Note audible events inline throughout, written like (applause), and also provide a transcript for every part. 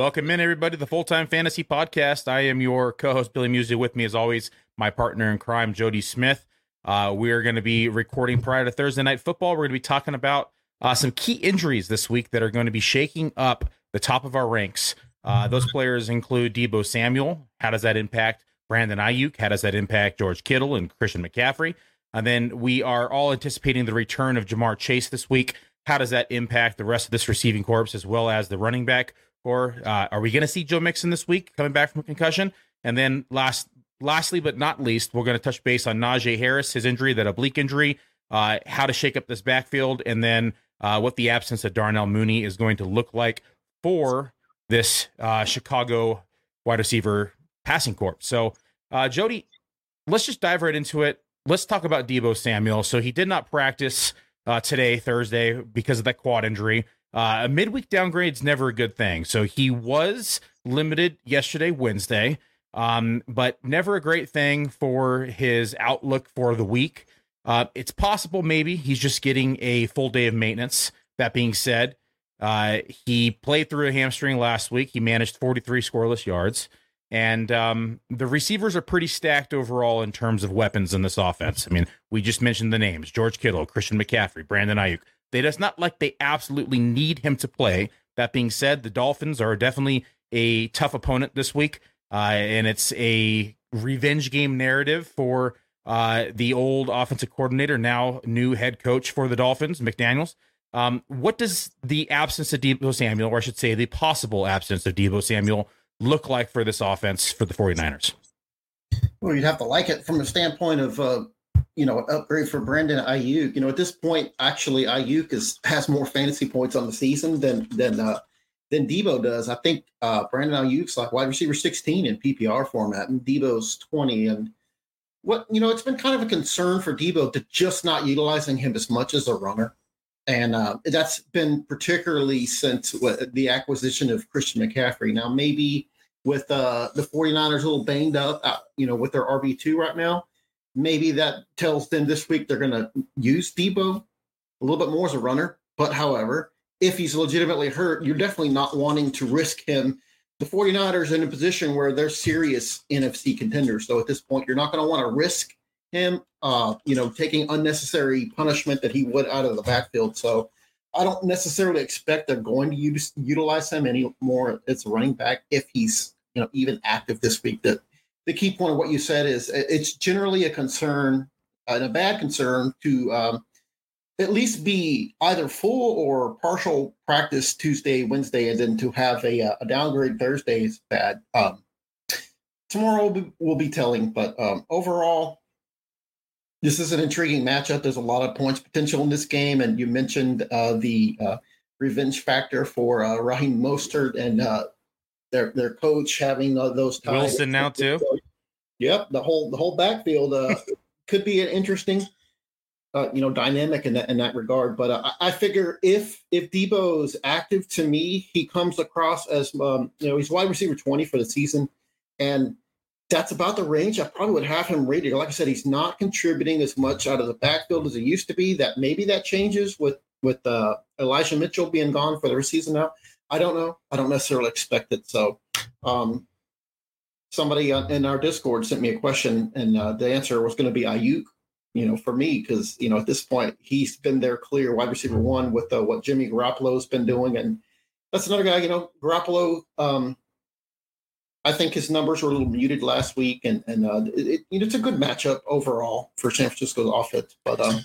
Welcome in, everybody, to the Full Time Fantasy Podcast. I am your co host, Billy Muzio. With me, as always, my partner in crime, Jody Smith. Uh, we are going to be recording prior to Thursday Night Football. We're going to be talking about uh, some key injuries this week that are going to be shaking up the top of our ranks. Uh, those players include Deebo Samuel. How does that impact Brandon Aiyuk? How does that impact George Kittle and Christian McCaffrey? And then we are all anticipating the return of Ja'Marr Chase this week. How does that impact the rest of this receiving corps as well as the running back? Or uh, are we going to see Joe Mixon this week coming back from a concussion? And then last, lastly but not least, we're going to touch base on Najee Harris, his injury, that oblique injury, uh, how to shake up this backfield, and then uh, what the absence of Darnell Mooney is going to look like for this uh, Chicago wide receiver passing corps. So, uh, Jody, let's just dive right into it. Let's talk about Deebo Samuel. So he did not practice uh, today, Thursday, because of that quad injury. Uh, a midweek downgrade is never a good thing. So he was limited yesterday, Wednesday, um, but never a great thing for his outlook for the week. Uh, it's possible maybe he's just getting a full day of maintenance. That being said, uh, he played through a hamstring last week. He managed 43 scoreless yards. And um, the receivers are pretty stacked overall in terms of weapons in this offense. I mean, we just mentioned the names George Kittle, Christian McCaffrey, Brandon Aiyuk. They just not like they absolutely need him to play. That being said, the Dolphins are definitely a tough opponent this week, uh, and it's a revenge game narrative for uh, the old offensive coordinator, now new head coach for the Dolphins, McDaniels. Um, what does the absence of Deebo Samuel, or I should say, the possible absence of Deebo Samuel, look like for this offense for the 49ers? Well, you'd have to like it from the standpoint of uh, you know, an upgrade for Brandon Aiyuk. You know, at this point, actually, Aiyuk is has more fantasy points on the season than than uh, than Deebo does. I think uh, Brandon Aiyuk's like wide receiver 16 in PPR format, and Deebo's 20. And what you know, it's been kind of a concern for Deebo to just not utilizing him as much as a runner. And uh, that's been particularly since the acquisition of Christian McCaffrey. Now, maybe with uh, the 49ers a little banged up, uh, you know, with their RB2 right now, maybe that tells them this week they're going to use Deebo a little bit more as a runner. But however, if he's legitimately hurt, you're definitely not wanting to risk him. The 49ers in a position where they're serious NFC contenders. So at this point, you're not going to want to risk him, uh, you know, taking unnecessary punishment that he would out of the backfield. So I don't necessarily expect they're going to use, utilize him anymore as a running back if he's, you know, even active this week. That the key point of what you said is it's generally a concern and a bad concern to um, at least be either full or partial practice Tuesday, Wednesday, and then to have a, uh, a downgrade Thursday is bad. Um, tomorrow will be, will be telling, but um, overall, this is an intriguing matchup. There's a lot of points potential in this game, and you mentioned uh, the uh, revenge factor for uh, Raheem Mostert and uh, their their coach having uh, those ties. Wilson now too. Yep, the whole the whole backfield. Uh, (laughs) could be an interesting, uh, you know, dynamic in that in that regard. But uh, I, I figure if if Deebo is active, to me, he comes across as um, you know he's wide receiver twenty for the season, and that's about the range I probably would have him rated. Like I said, he's not contributing as much out of the backfield as he used to be. That maybe that changes with with uh, Elijah Mitchell being gone for the season now. I don't know. I don't necessarily expect it. So, um, somebody in our Discord sent me a question, and uh, the answer was going to be Aiyuk. You know, for me, because you know at this point he's been there clear wide receiver one with uh, what Jimmy Garoppolo's been doing, and that's another guy. You know, Garoppolo. Um, I think his numbers were a little muted last week, and and uh, it, it's a good matchup overall for San Francisco's offense. But um,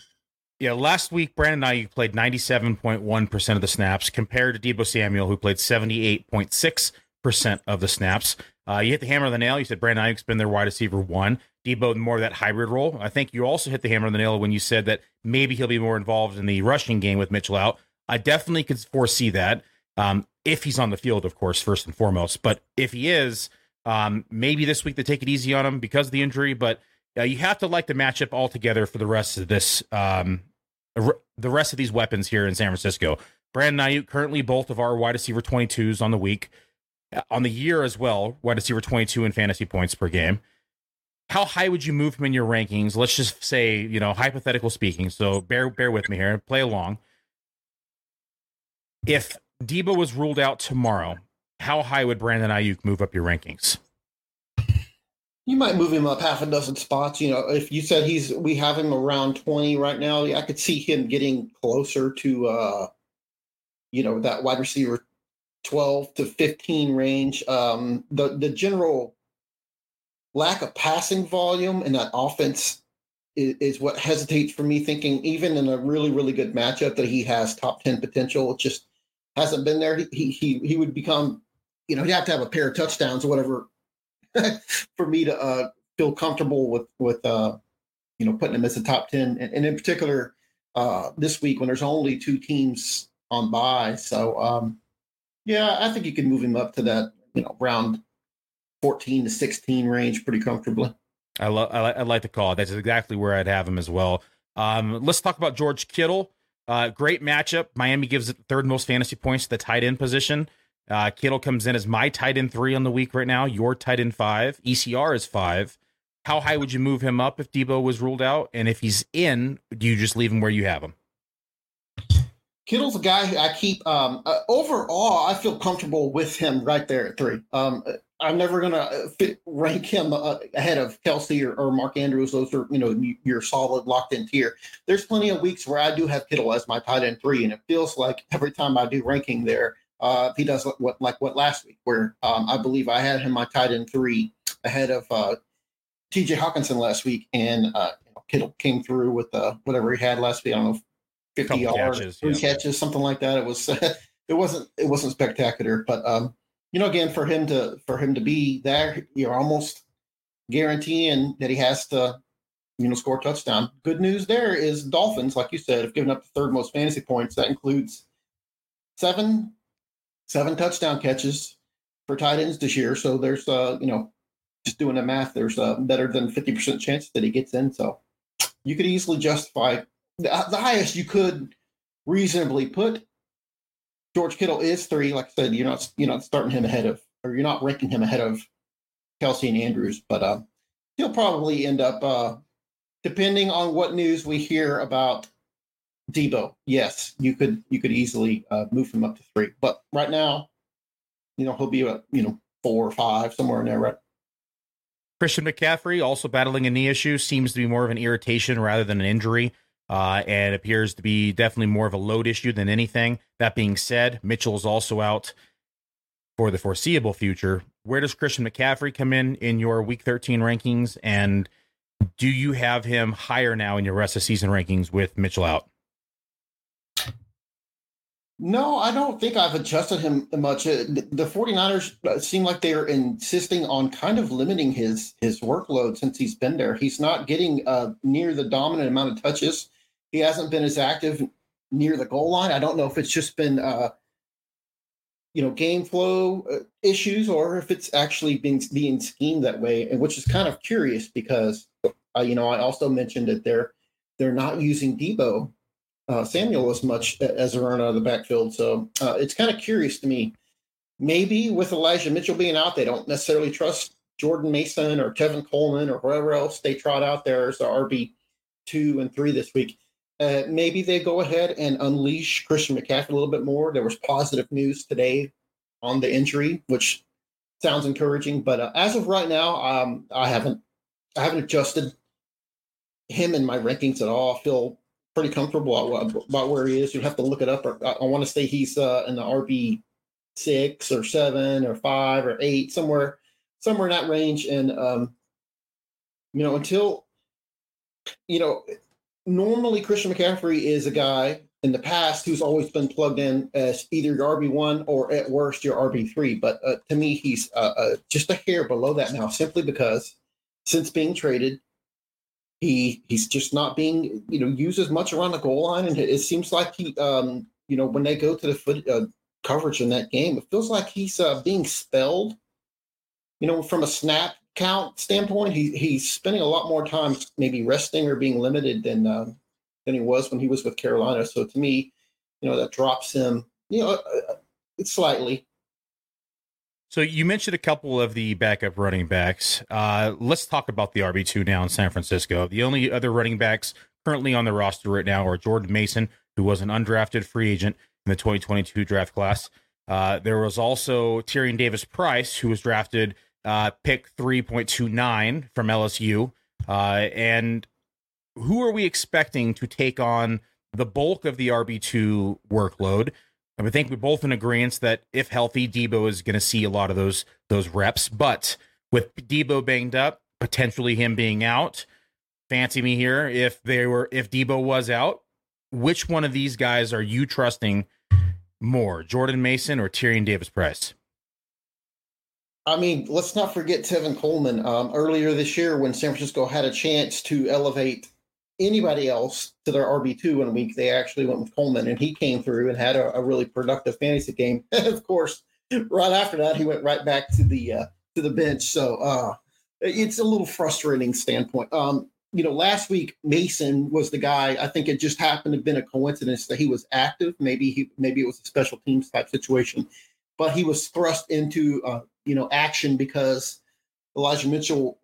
yeah, last week Brandon Aiyuk played ninety seven point one percent of the snaps, compared to Deebo Samuel, who played seventy eight point six percent of the snaps. Uh, you hit the hammer on the nail. You said Brandon Aiyuk's been their wide receiver one. Deebo more of that hybrid role. I think you also hit the hammer on the nail when you said that maybe he'll be more involved in the rushing game with Mitchell out. I definitely could foresee that. Um, if he's on the field, of course, first and foremost. But if he is, um, maybe this week they take it easy on him because of the injury. But uh, you have to like the matchup altogether for the rest of this, um, the rest of these weapons here in San Francisco. Brandon Aiyuk currently both of our wide receiver 22s on the week on the year as well, wide receiver 22 in fantasy points per game. How high would you move him in your rankings? Let's just say, you know, hypothetical speaking. So bear bear with me here. And play along. If Deebo was ruled out tomorrow, how high would Brandon Aiyuk move up your rankings? You might move him up half a dozen spots. You know, if you said he's we have him around 20 right now, I could see him getting closer to uh you know, that wide receiver 12 to 15 range. Um, the the general lack of passing volume in that offense is, is, what hesitates for me thinking even in a really really good matchup that he has top 10 potential. It just hasn't been there. He he he would become, you know, he'd have to have a pair of touchdowns or whatever (laughs) for me to uh, feel comfortable with with uh, you know putting him as a top 10 and, and in particular uh, this week when there's only two teams on by. So um, yeah, I think you can move him up to that, you know, round 14 to 16 range pretty comfortably. I love. I, I like the call. That's exactly where I'd have him as well. Um, let's talk about George Kittle. Uh, great matchup. Miami gives it third most fantasy points to the tight end position. Uh, Kittle comes in as my tight end three on the week right now. Your tight end five. ECR is five. How high would you move him up if Deebo was ruled out? And if he's in, do you just leave him where you have him? Kittle's a guy I keep. Um, uh, overall, I feel comfortable with him right there at three. Um, I'm never gonna uh, fit, rank him uh, ahead of Kelce or, or, Mark Andrews. Those are you know your solid locked in tier. There's plenty of weeks where I do have Kittle as my tight end three, and it feels like every time I do ranking there, uh, he does what like what last week, where um, I believe I had him my tight end three ahead of uh, T.J. Hockenson last week, and uh, Kittle came through with whatever he had last week. I don't know 50 yards, catches, three yeah. catches, something like that. It was (laughs) it wasn't it wasn't spectacular, but um, you know, again, for him to for him to be there, you're almost guaranteeing that he has to, you know, score a touchdown. Good news there is Dolphins, like you said, have given up the third most fantasy points. That includes seven seven touchdown catches for tight ends this year. So there's uh, you know, just doing the math, there's a better than 50% chance that he gets in. So you could easily justify the, the highest you could reasonably put George Kittle is three. Like I said, you're not you're not starting him ahead of, or you're not ranking him ahead of Kelce and Andrews, but uh, he'll probably end up, uh, depending on what news we hear about Deebo. Yes, you could you could easily uh, move him up to three, but right now, you know, he'll be a you know four or five somewhere in there, right? Christian McCaffrey also battling a knee issue seems to be more of an irritation rather than an injury uh, and appears to be definitely more of a load issue than anything. That being said, Mitchell is also out for the foreseeable future. Where does Christian McCaffrey come in in your Week 13 rankings, and do you have him higher now in your rest of season rankings with Mitchell out? No, I don't think I've adjusted him much. Uh, the 49ers uh, seem like they're insisting on kind of limiting his his workload since he's been there. He's not getting uh, near the dominant amount of touches he hasn't been as active near the goal line. I don't know if it's just been, uh, you know, game flow uh, issues or if it's actually been being schemed that way, and which is kind of curious because uh, you know, I also mentioned that they're they're not using Deebo uh, Samuel as much as a run out of the backfield. So uh, it's kind of curious to me. Maybe with Elijah Mitchell being out, they don't necessarily trust Jordan Mason or Tevin Coleman or whoever else they trot out there as the RB two and three this week. Uh, maybe they go ahead and unleash Christian McCaffrey a little bit more. There was positive news today on the injury, which sounds encouraging. But uh, as of right now, um, I haven't I haven't adjusted him in my rankings at all. I feel pretty comfortable about, where he is. You'd have to look it up. I, I want to say he's uh, in the RB six or seven or five or eight somewhere somewhere in that range. And um, you know, until you know, normally Christian McCaffrey is a guy in the past who's always been plugged in as either your RB one or at worst your RB three. But uh, to me, he's uh, uh, just a hair below that now, simply because since being traded, he he's just not being you know used as much around the goal line, and it seems like he um, you know when they go to the foot uh, coverage in that game, it feels like he's uh, being spelled. You know, from a snap count standpoint, he he's spending a lot more time maybe resting or being limited than uh, than he was when he was with Carolina. So to me, you know, that drops him, you know, uh, uh slightly. So you mentioned a couple of the backup running backs. Uh, let's talk about the RB two now in San Francisco. The only other running backs currently on the roster right now are Jordan Mason, who was an undrafted free agent in the 2022 draft class. Uh, there was also Tyrion Davis Price, who was drafted uh, pick 3.29 from LSU. Uh, and who are we expecting to take on the bulk of the RB2 workload? I think we're both in agreement that if healthy, Deebo is going to see a lot of those those reps. But with Deebo banged up, potentially him being out, fancy me here. If they were, if Deebo was out, which one of these guys are you trusting more, Jordan Mason or Tyrion Davis Price? I mean, let's not forget Tevin Coleman. Um, earlier this year, when San Francisco had a chance to elevate anybody else to their RB2 in a week, they actually went with Coleman, and he came through and had a, a really productive fantasy game. (laughs) of course, right after that, he went right back to the uh, to the bench. So uh, it's a little frustrating standpoint. Um, you know, last week Mason was the guy. I think it just happened to have been a coincidence that he was active. Maybe he maybe it was a special teams type situation, but he was thrust into uh, you know action because Elijah Mitchell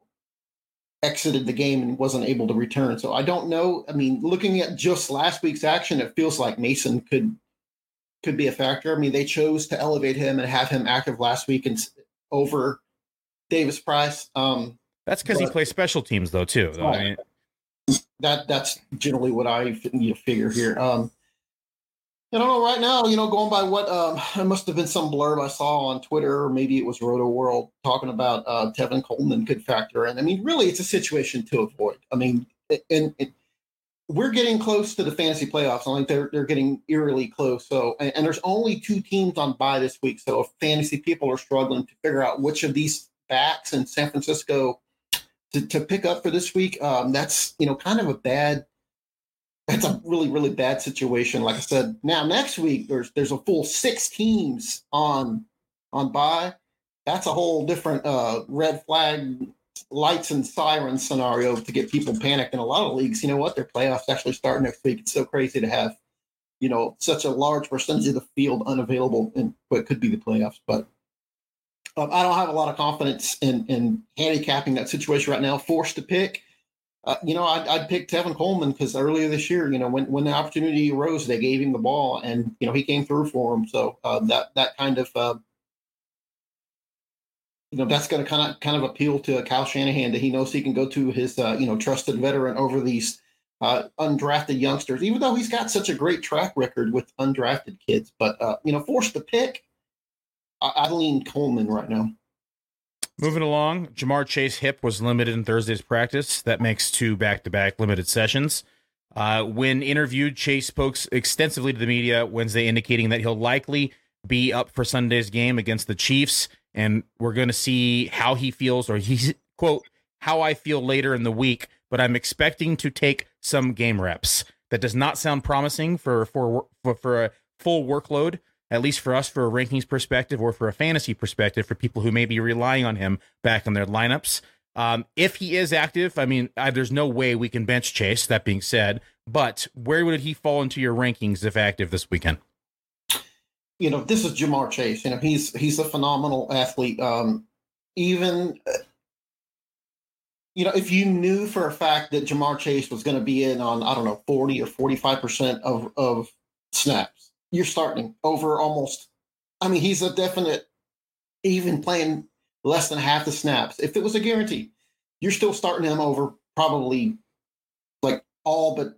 exited the game and wasn't able to return. So I don't know. I mean, looking at just last week's action, it feels like Mason could could be a factor. I mean, they chose to elevate him and have him active last week and over Davis Price. Um, that's because he plays special teams though too. Though. I mean, that that's generally what I you know, figure here. Um, I don't know right now, you know, going by what um, (sighs) it must have been some blurb I saw on Twitter, or maybe it was Roto World talking about uh, Tevin Coleman could factor in. I mean, really, it's a situation to avoid. I mean, and, we're getting close to the fantasy playoffs. I think they're they're getting eerily close. So, and, and, there's only two teams on bye this week. So, if fantasy people are struggling to figure out which of these backs in San Francisco to, to pick up for this week, um, that's you know kind of a bad it's a really really bad situation. Like I said, now next week there's there's a full six teams on on bye. That's a whole different uh, red flag lights and sirens scenario to get people panicked in a lot of leagues. You know what? Their playoffs actually start next week. It's so crazy to have you know such a large percentage of the field unavailable and what could be the playoffs. But um, I don't have a lot of confidence in in handicapping that situation right now. Forced to pick uh, you know, I'd, I'd pick Tevin Coleman because earlier this year, you know, when, when the opportunity arose, they gave him the ball, and you know he came through for him. So uh, that that kind of uh, you know that's going to kind of kind of appeal to Kyle Shanahan that he knows he can go to his uh, you know trusted veteran over these uh, undrafted youngsters, even though he's got such a great track record with undrafted kids. But uh, you know, forced to pick, I, I lean Coleman right now. Moving along, Ja'Marr Chase hip was limited in Thursday's practice. That makes two back to back limited sessions. Uh, when interviewed, Chase spoke extensively to the media Wednesday, indicating that he'll likely be up for Sunday's game against the Chiefs. And we're going to see how he feels, or he's, (laughs) quote, how I feel later in the week, but I'm expecting to take some game reps. That does not sound promising for, for, for, for a full workload at least for us, for a rankings perspective or for a fantasy perspective, for people who may be relying on him back in their lineups. Um, if he is active, I mean, uh, there's no way we can bench Chase. That being said, but where would he fall into your rankings if active this weekend? You know, this is Ja'Marr Chase. You know, he's he's a phenomenal athlete. Um, even uh, you know, if you knew for a fact that Ja'Marr Chase was going to be in on, I don't know, 40 or 45% of, of snaps, you're starting over almost, I mean, he's a definite, even playing less than half the snaps. If it was a guarantee, you're still starting him over probably like all but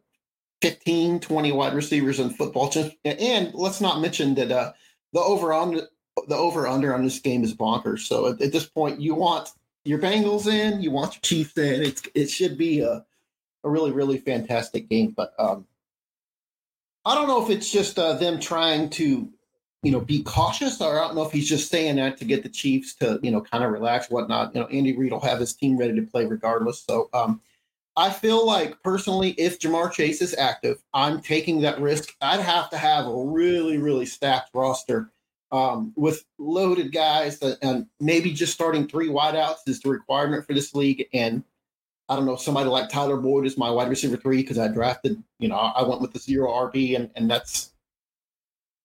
15, 20 wide receivers in football. And let's not mention that uh, the over on the over under on this game is bonkers. So at, at this point, you want your Bengals in, you want your Chiefs in. It's it should be a a really really fantastic game. But um, I don't know if it's just uh, them trying to you know be cautious, or I don't know if he's just saying that to get the Chiefs to you know kind of relax, whatnot. You know, Andy Reid will have his team ready to play regardless. So um, I feel like personally, if Ja'Marr Chase is active, I'm taking that risk. I'd have to have a really really stacked roster um, with loaded guys that, and maybe just starting three wideouts is the requirement for this league. And I don't know, somebody like Tyler Boyd is my wide receiver three because I drafted, you know, I went with the zero RB and, and that's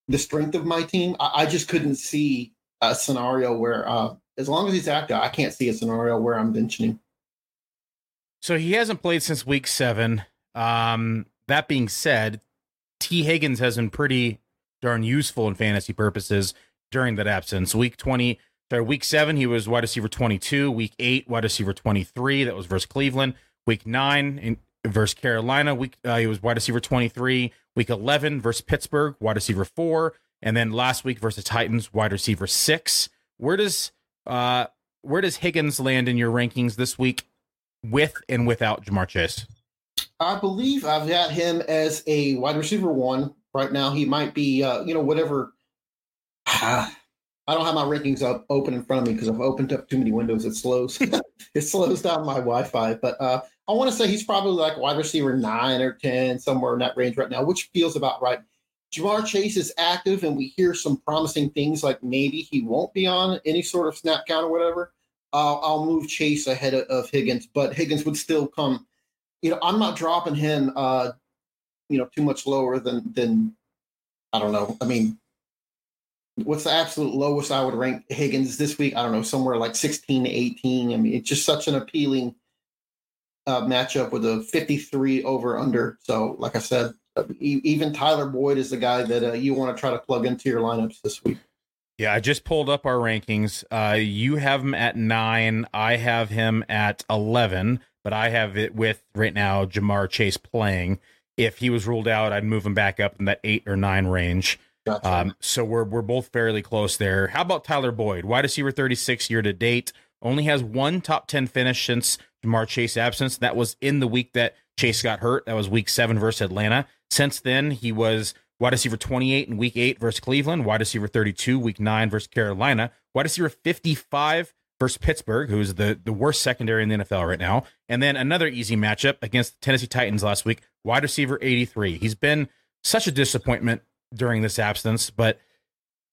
the strength of my team. I, I just couldn't see a scenario where, uh, as long as he's active, I can't see a scenario where I'm benching. So he hasn't played since week seven. Um, that being said, Tee Higgins has been pretty darn useful in fantasy purposes during that absence. Week 20, sorry, week seven, he was wide receiver 22. Week eight, wide receiver 23. That was versus Cleveland. Week nine, in, versus Carolina, week uh, he was wide receiver 23. Week 11 versus Pittsburgh, wide receiver four. And then last week versus Titans, wide receiver six. Where does uh where does Higgins land in your rankings this week with and without Ja'Marr Chase? I believe I've got him as a wide receiver one right now. He might be, uh, you know, whatever. (sighs) I don't have my rankings up open in front of me because I've opened up too many windows. It slows, (laughs) it slows down my Wi-Fi. But uh, I want to say he's probably like wide receiver nine or ten, somewhere in that range right now, which feels about right. Ja'Marr Chase is active, and we hear some promising things like maybe he won't be on any sort of snap count or whatever. Uh, I'll move Chase ahead of, of, Higgins, but Higgins would still come. You know, I'm not dropping him uh, you know too much lower than than I don't know. I mean, what's the absolute lowest I would rank Higgins this week? I don't know, somewhere like 16 to 18. I mean, it's just such an appealing uh, matchup with a 53 over under. So, like I said, uh, even Tyler Boyd is the guy that uh, you want to try to plug into your lineups this week. Yeah, I just pulled up our rankings. Uh, you have him at nine. I have him at 11, but I have it with right now Ja'Marr Chase playing if he was ruled out, I'd move him back up in that eight or nine range. Gotcha. Um, so we're we're both fairly close there. How about Tyler Boyd, wide receiver 36 year to date, only has one top 10 finish since Ja'Marr Chase absence. That was in the week that Chase got hurt. That was week seven versus Atlanta. Since then, he was wide receiver 28 in week eight versus Cleveland, wide receiver 32 week nine versus Carolina, wide receiver 55 versus Pittsburgh, who's the, the worst secondary in the NFL right now. And then another easy matchup against the Tennessee Titans last week, wide receiver 83. He's been such a disappointment during this absence, but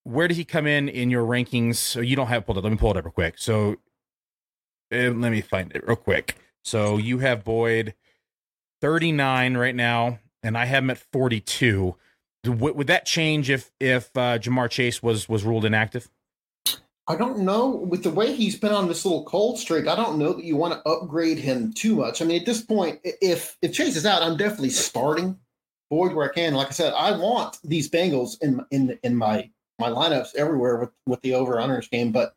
where did he come in in your rankings? So you don't have pulled it. Let me pull it up real quick. So uh, let me find it real quick. So you have Boyd 39 right now, and I have him at 42. Would, would that change if if uh, Ja'Marr Chase was was ruled inactive? I don't know. With the way he's been on this little cold streak, I don't know that you want to upgrade him too much. I mean, at this point, if if Chase is out, I'm definitely starting Boyd where I can. Like I said, I want these Bengals in in in my my lineups everywhere with with the over unders game. But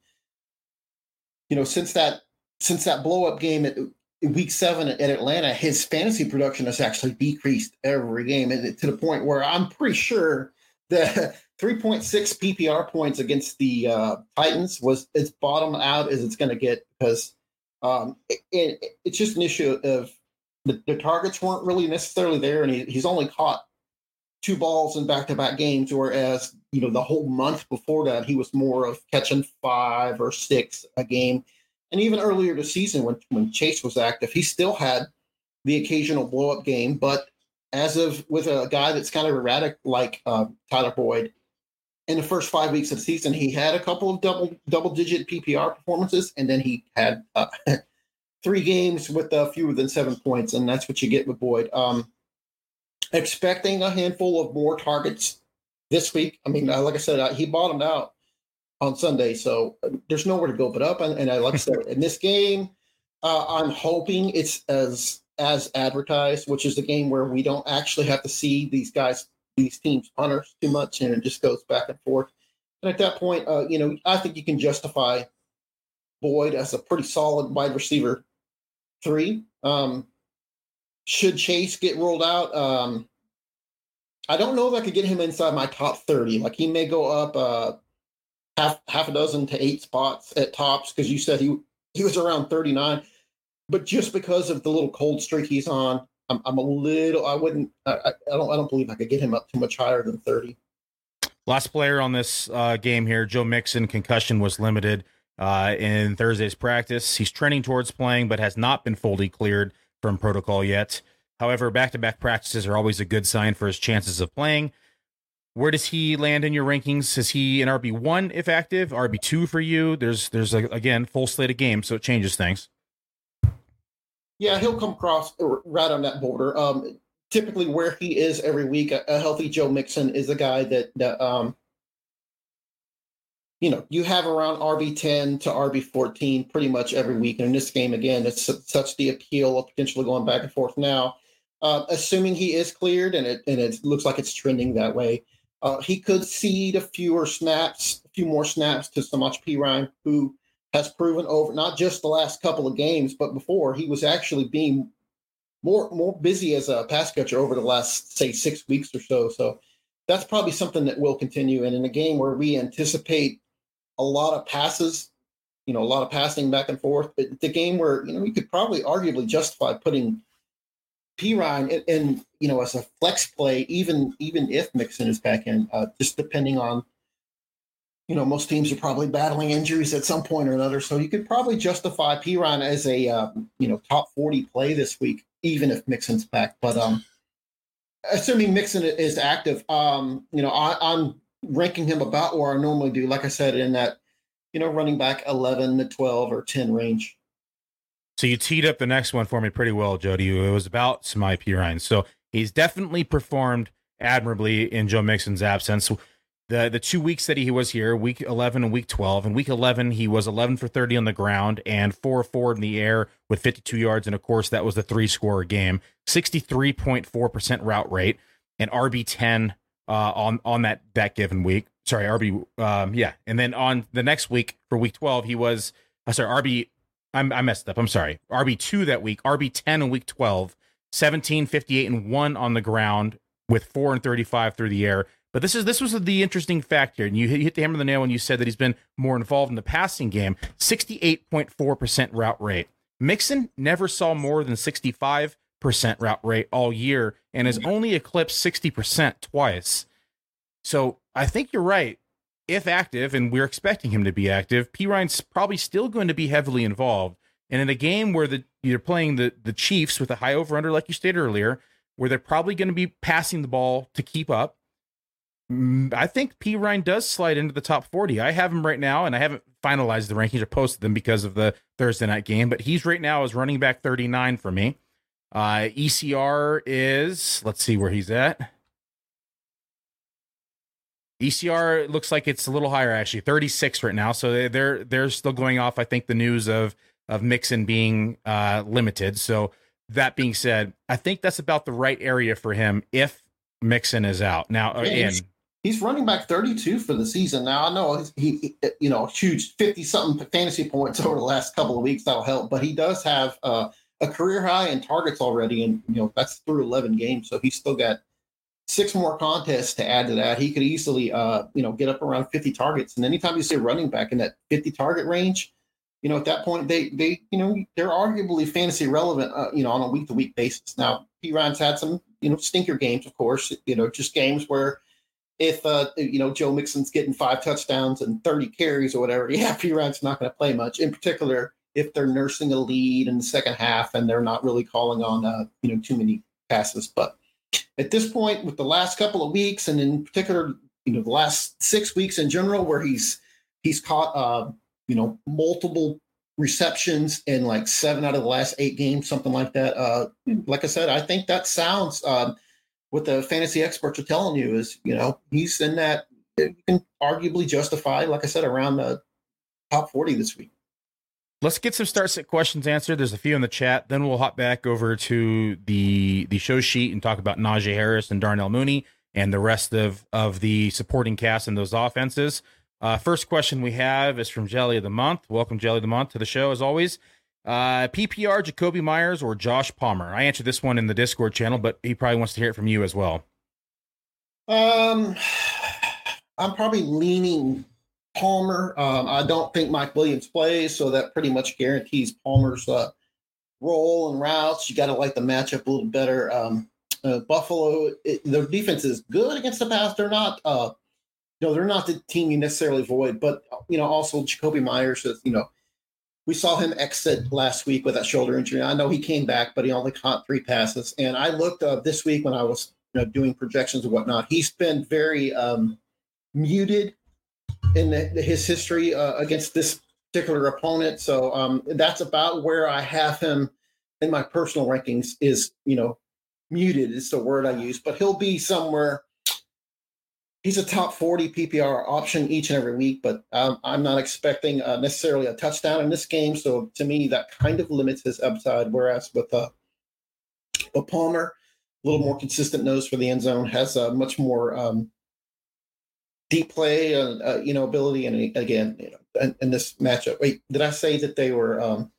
you know, since that since that blow up game at week seven at Atlanta, his fantasy production has actually decreased every game, and to the point where I'm pretty sure that (laughs) 3.6 PPR points against the uh, Titans was as bottom out as it's going to get because um, it, it, it's just an issue of the, the, targets weren't really necessarily there, and he, he's only caught two balls in back-to-back games, whereas you know the whole month before that he was more of catching five or six a game, and even earlier this season when when Chase was active, he still had the occasional blow-up game, but as of with a guy that's kind of erratic like uh, Tyler Boyd, in the first five weeks of the season, he had a couple of double double digit PPR performances, and then he had uh, (laughs) three games with uh, fewer than seven points, and that's what you get with Boyd. Um, expecting a handful of more targets this week. I mean, uh, like I said, uh, he bottomed out on Sunday, so uh, there's nowhere to go but up. And, and I like I said, in this game, uh, I'm hoping it's as as advertised, which is the game where we don't actually have to see these guys, these teams punters too much, and it just goes back and forth. And at that point, uh, you know, I think you can justify Boyd as a pretty solid wide receiver three. Um, should Chase get rolled out? Um, I don't know if I could get him inside my top 30. Like he may go up uh, half half a dozen to eight spots at tops because you said he he was around 39. But just because of the little cold streak he's on, I'm, I'm a little. I wouldn't. I, I don't. I don't believe I could get him up too much higher than 30. Last player on this uh, game here, Joe Mixon, concussion was limited uh, in Thursday's practice. He's trending towards playing, but has not been fully cleared from protocol yet. However, back to back practices are always a good sign for his chances of playing. Where does he land in your rankings? Is he an RB one if active, RB two for you? There's there's a, again full slate of games, so it changes things. Yeah, he'll come across right on that border. Um, typically, where he is every week, a, a healthy Joe Mixon is a guy that that um, you know, you have around RB10 to RB14 pretty much every week. And in this game, again, it's such the appeal of potentially going back and forth now. Uh, assuming he is cleared and it and it looks like it's trending that way, uh, he could cede a fewer snaps, a few more snaps to Samaje Perine, who has proven over not just the last couple of games, but before he was actually being more more busy as a pass catcher over the last say six weeks or so. So that's probably something that will continue. And in a game where we anticipate a lot of passes, you know, a lot of passing back and forth. But the game where you know you could probably arguably justify putting Perine in, in you know as a flex play, even even if Mixon is back in, uh, just depending on. You know, most teams are probably battling injuries at some point or another, so you could probably justify Perine as a uh, you know top forty play this week, even if Mixon's back. But um, assuming Mixon is active, um, you know, I, I'm ranking him about where I normally do. Like I said, in that you know running back eleven to twelve or ten range. So you teed up the next one for me pretty well, Jody. It was about Samaje Perine. So he's definitely performed admirably in Joe Mixon's absence. The the two weeks that he was here, week 11 and week 12. In week 11, he was 11 for 30 on the ground and 4 4 in the air with 52 yards. And of course, that was the three score game. 63.4% route rate and RB10 uh, on on that that given week. Sorry, RB. Um, yeah, and then on the next week for week twelve, he was. Uh, sorry, RB. I'm, I messed up. I'm sorry. RB two that week. RB ten in week 12, 17, 58, and one on the ground with four and 35 through the air. But this is this was the interesting fact here, and you hit the hammer on the nail when you said that he's been more involved in the passing game. 68.4 percent route rate. Mixon never saw more than 65 percent route rate all year and has only eclipsed 60% twice. So I think you're right. If active, and we're expecting him to be active, Perine's probably still going to be heavily involved. And in a game where the you're playing the the Chiefs with a high over under, like you stated earlier, where they're probably going to be passing the ball to keep up, mm, I think Perine does slide into the top 40. I have him right now, and I haven't finalized the rankings or posted them because of the Thursday night game, but he's right now as running back 39 for me. Uh, ECR is, let's see where he's at. ECR looks like it's a little higher actually, 36 right now. So they're they're still going off. I think the news of of Mixon being uh, limited. So that being said, I think that's about the right area for him if Mixon is out. Now uh, again, he's, he's running back 32 for the season. Now I know he, he you know huge 50 something fantasy points (laughs) over the last couple of weeks. That'll help, but he does have. Uh, a career high in targets already, and you know that's through 11 games. So he's still got six more contests to add to that. He could easily, uh, you know, get up around 50 targets. And anytime you see a running back in that 50 target range, you know, at that point they they you know they're arguably fantasy relevant, uh, you know, on a week to week basis. Now, Perine's had some you know stinker games, of course, you know, just games where if uh, you know Joe Mixon's getting five touchdowns and 30 carries or whatever, (laughs) yeah, Perine's not going to play much. In particular, if they're nursing a lead in the second half and they're not really calling on uh, you know too many passes. But at this point, with the last couple of weeks, and in particular, you know, the last six weeks in general, where he's he's caught uh, you know multiple receptions in like seven out of the last eight games, something like that. Uh, like I said, I think that sounds um, what the fantasy experts are telling you is, you know, he's in that you can arguably justify, like I said, around the top 40 this week. Let's get some start set questions answered. There's a few in the chat. Then we'll hop back over to the the show sheet and talk about Najee Harris and Darnell Mooney and the rest of of the supporting cast and those offenses. Uh, first question we have is from Jelly of the Month. Welcome, Jelly of the Month, to the show as always. Uh, PPR, Jakobi Meyers or Josh Palmer? I answered this one in the Discord channel, but he probably wants to hear it from you as well. Um, I'm probably leaning Palmer. Um, I don't think Mike Williams plays, so that pretty much guarantees Palmer's uh, role and routes. You got to like the matchup a little better. Um, uh, Buffalo, it, their defense is good against the pass. They're not uh, you know, they're not the team you necessarily avoid, but you know, also Jakobi Meyers is, you know, we saw him exit last week with that shoulder injury. I know he came back, but he only caught three passes. And I looked uh, this week when I was you know, doing projections and whatnot. He's been very um, muted in the, his history uh, against this particular opponent. So um, that's about where I have him in my personal rankings. Is you know, muted is the word I use, but he'll be somewhere he's a top 40 PPR option each and every week, but um, I'm not expecting uh, necessarily a touchdown in this game. So to me, that kind of limits his upside. Whereas with uh, Palmer, a little more consistent nose for the end zone, has a much more um, deep play, uh, uh, you know, ability. And again, you know, in, in, this matchup, wait, did I say that they were um,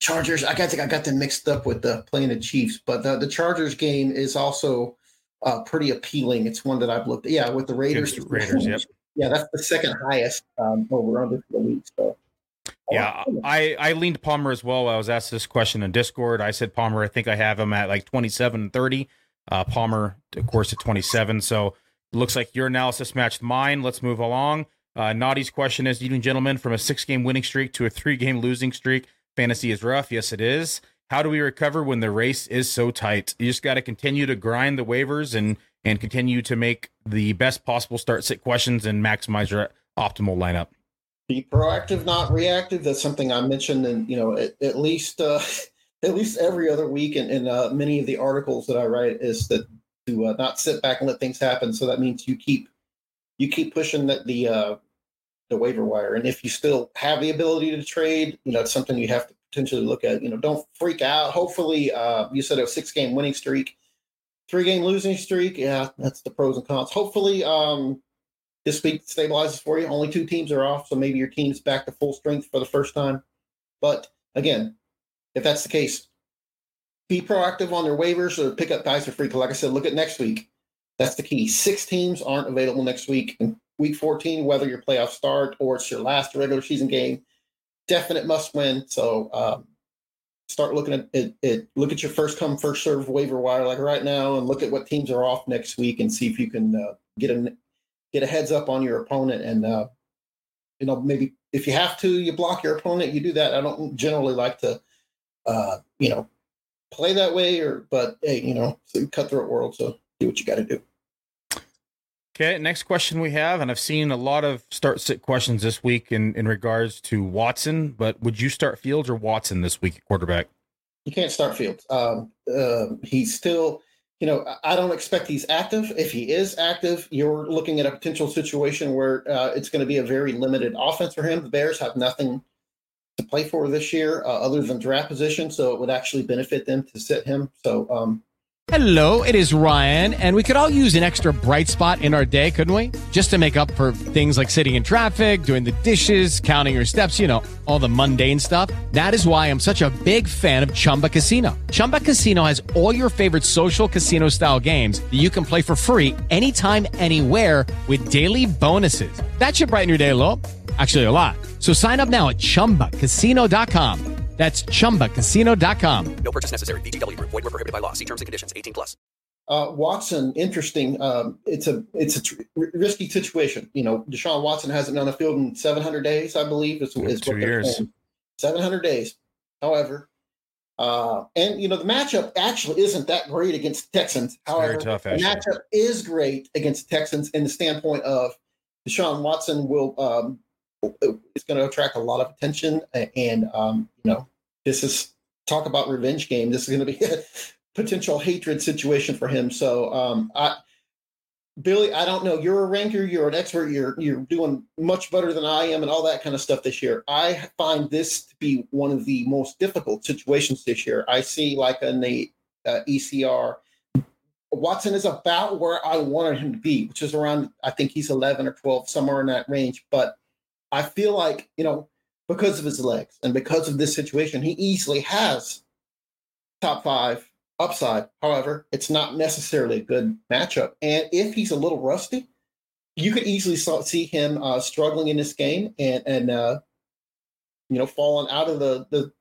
Chargers? I got I got them mixed up with the playing the Chiefs, but the, the Chargers game is also uh, pretty appealing. It's one that I've looked at. Yeah, with the Raiders. Raiders, yep. Yeah, that's the second highest um, over under for the week. So. Yeah, I, I leaned Palmer as well. I was asked this question in Discord. I said Palmer. I think I have him at like 27 and 30. Uh, Palmer, of course, at 27. So looks like your analysis matched mine. Let's move along. Uh, Naughty's question is, evening gentlemen, from a six game winning streak to a three game losing streak, fantasy is rough. Yes, it is how do we recover when the race is so tight? You just got to continue to grind the waivers and and continue to make the best possible start sit questions and maximize your optimal lineup. Be proactive, not reactive. That's something I mentioned, and you know, at, at least uh, (laughs) at least every other week, in, in uh, many of the articles that I write, is that to uh, not sit back and let things happen. So that means you keep you keep pushing the the, uh, the waiver wire, and if you still have the ability to trade, you know, it's something you have to potentially look at. You know, don't freak out. Hopefully, uh, you said a six game winning streak, three game losing streak. Yeah, that's the pros and cons. Hopefully, um, this week stabilizes for you. Only two teams are off, so maybe your team's back to full strength for the first time. But again, if that's the case, be proactive on their waivers or pick up guys for free. Like I said, look at next week. That's the key. Six teams aren't available next week. In week 14, whether your playoff start or it's your last regular season game, definite must win. So um, start looking at it, it, Look at your first come first serve waiver wire like right now, and look at what teams are off next week, and see if you can uh, get a get a heads up on your opponent. And uh, you know maybe if you have to, you block your opponent. You do that. I don't generally like to, uh, you know, play that way, or but hey, you know, it's a cutthroat world, so do what you got to do. Okay, next question we have, and I've seen a lot of start sit questions this week in, in regards to Watson, but would you start Fields or Watson this week at quarterback? You can't start Fields. Um, uh, he's still, you know, I don't expect he's active. If he is active, you're looking at a potential situation where uh, it's going to be a very limited offense for him. The Bears have nothing to play for this year uh, other than draft position, so it would actually benefit them to sit him. So, um, Hello, it is Ryan, and we could all use an extra bright spot in our day, couldn't we? Just to make up for things like sitting in traffic, doing the dishes, counting your steps, you know, all the mundane stuff. That is why I'm such a big fan of Chumba Casino. Chumba Casino has all your favorite social casino style games that you can play for free anytime, anywhere with daily bonuses. That should brighten your day a little. Actually, a lot. So sign up now at chumbacasino.com. That's ChumbaCasino.com. No purchase necessary. VGW. Void were prohibited by law. See terms and conditions. 18 plus. Uh, Watson, interesting. Um, it's a it's a tr- risky situation. You know, Deshaun Watson hasn't done a field in 700 days, I believe. Is, is Two years. 700 days. However, uh, and you know the matchup actually isn't that great against Texans. However, tough, the matchup is great against Texans in the standpoint of Deshaun Watson will um, it's going to attract a lot of attention. And um, you know, this is talk about revenge game. This is going to be (laughs) a potential hatred situation for him. So um, I. Billy, I don't know. You're a ranker. You're an expert. You're you're doing much better than I am, and all that kind of stuff this year. I find this to be one of the most difficult situations this year. I see, like in the uh, ECR, Watson is about where I wanted him to be, which is around. I think he's 11 or 12, somewhere in that range. But I feel like you know, because of his legs and because of this situation, he easily has top five upside. However, it's not necessarily a good matchup. And if he's a little rusty, you could easily see him uh, struggling in this game and and uh, you know falling out of the the.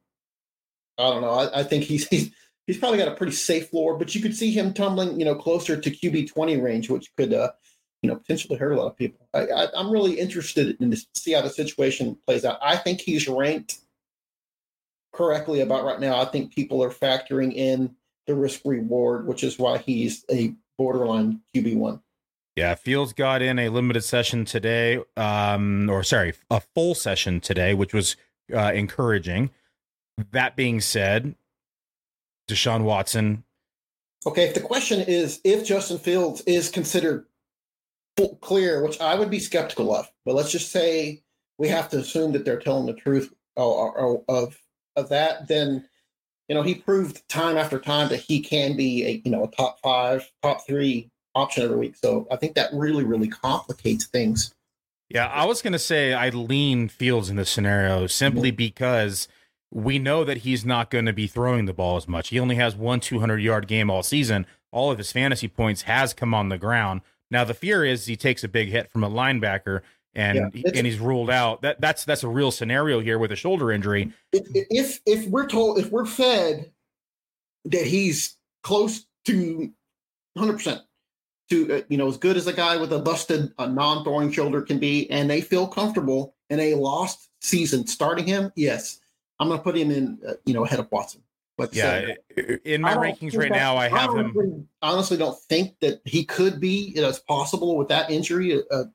I don't know. I, I think he's, he's he's probably got a pretty safe floor, but you could see him tumbling, you know, closer to QB twenty range, which could, uh, you know, potentially hurt a lot of people. I, I, am really interested in to see how the situation plays out. I think he's ranked correctly about right now. I think people are factoring in the risk reward, which is why he's a borderline QB one. Yeah, Fields got in a limited session today, um, or sorry, a full session today, which was uh, encouraging. That being said, Deshaun Watson. Okay, if the question is if Justin Fields is considered clear, which I would be skeptical of, but let's just say we have to assume that they're telling the truth of of, of that, then you know, he proved time after time that he can be a, you know, a top five, top three option every week. So I think that really, really complicates things. Yeah, I was going to say I lean Fields in this scenario simply mm-hmm. because we know that he's not going to be throwing the ball as much. He only has one 200 yard game all season. All of his fantasy points has come on the ground. Now the fear is he takes a big hit from a linebacker and yeah, and he's ruled out. That that's that's a real scenario here with a shoulder injury. If if we're told if we're fed that he's close to 100 percent to uh, you know as good as a guy with a busted a non-throwing shoulder can be, and they feel comfortable in a lost season starting him, yes, I'm going to put him in uh, you know ahead of Watson. But yeah, uh, in my rankings right now, I have I him. Honestly, don't think that he could be. You know, it's possible with that injury. a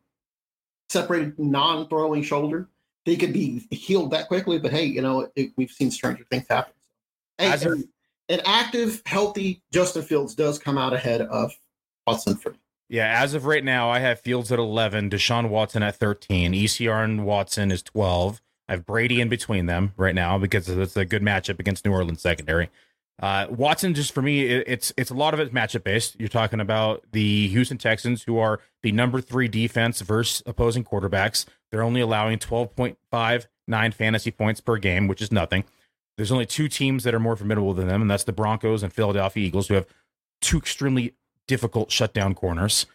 separated non-throwing shoulder. He could be healed that quickly, but hey, you know it, we've seen stranger things happen. Hey, As an, an active, healthy Justin Fields does come out ahead of Watson for me. Yeah, as of right now, I have Fields at 11, Deshaun Watson at 13, ECR and Watson is 12. I have Brady in between them right now because it's a good matchup against New Orleans secondary. Uh, Watson, just for me, it, it's it's a lot of it matchup based. You're talking about the Houston Texans, who are the number three defense versus opposing quarterbacks. They're only allowing 12.59 fantasy points per game, which is nothing. There's only two teams that are more formidable than them, and that's the Broncos and Philadelphia Eagles, who have two extremely difficult shutdown corners.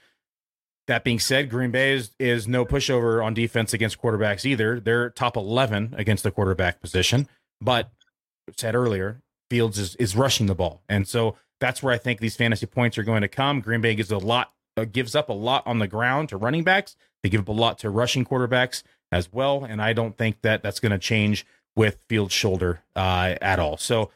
That being said, Green Bay is, is no pushover on defense against quarterbacks either. They're top 11 against the quarterback position. But said earlier, Fields is, is rushing the ball. And so that's where I think these fantasy points are going to come. Green Bay gives a lot, uh, gives up a lot on the ground to running backs. They give up a lot to rushing quarterbacks as well. And I don't think that that's going to change with Fields' shoulder uh, at all. So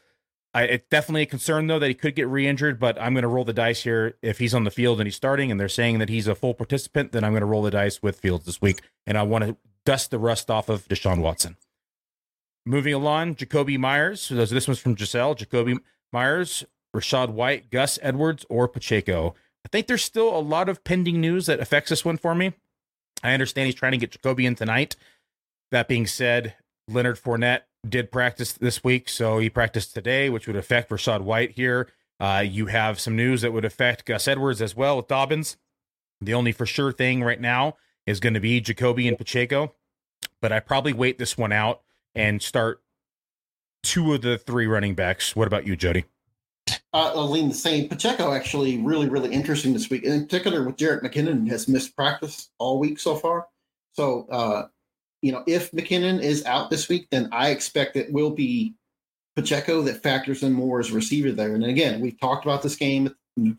I, it's definitely a concern, though, that he could get re injured, but I'm going to roll the dice here. If he's on the field and he's starting and they're saying that he's a full participant, then I'm going to roll the dice with Fields this week. And I want to dust the rust off of Deshaun Watson. Moving along, Jakobi Meyers. So this one's from Giselle. Jakobi Meyers, Rachaad White, Gus Edwards, or Pacheco. I think there's still a lot of pending news that affects this one for me. I understand he's trying to get Jakobi in tonight. That being said, Leonard Fournette did practice this week, so he practiced today, which would affect Rachaad White here. Uh, you have some news that would affect Gus Edwards as well with Dobbins. The only for sure thing right now is going to be Jakobi and Pacheco, but I probably wait this one out and start two of the three running backs. What about you, Jody? Uh, I'll lean the same. Pacheco actually really, really interesting this week. In particular, with Jerick McKinnon has missed practice all week so far. So, uh, you know, if McKinnon is out this week, then I expect it will be Pacheco that factors in more as receiver there. And again, we've talked about this game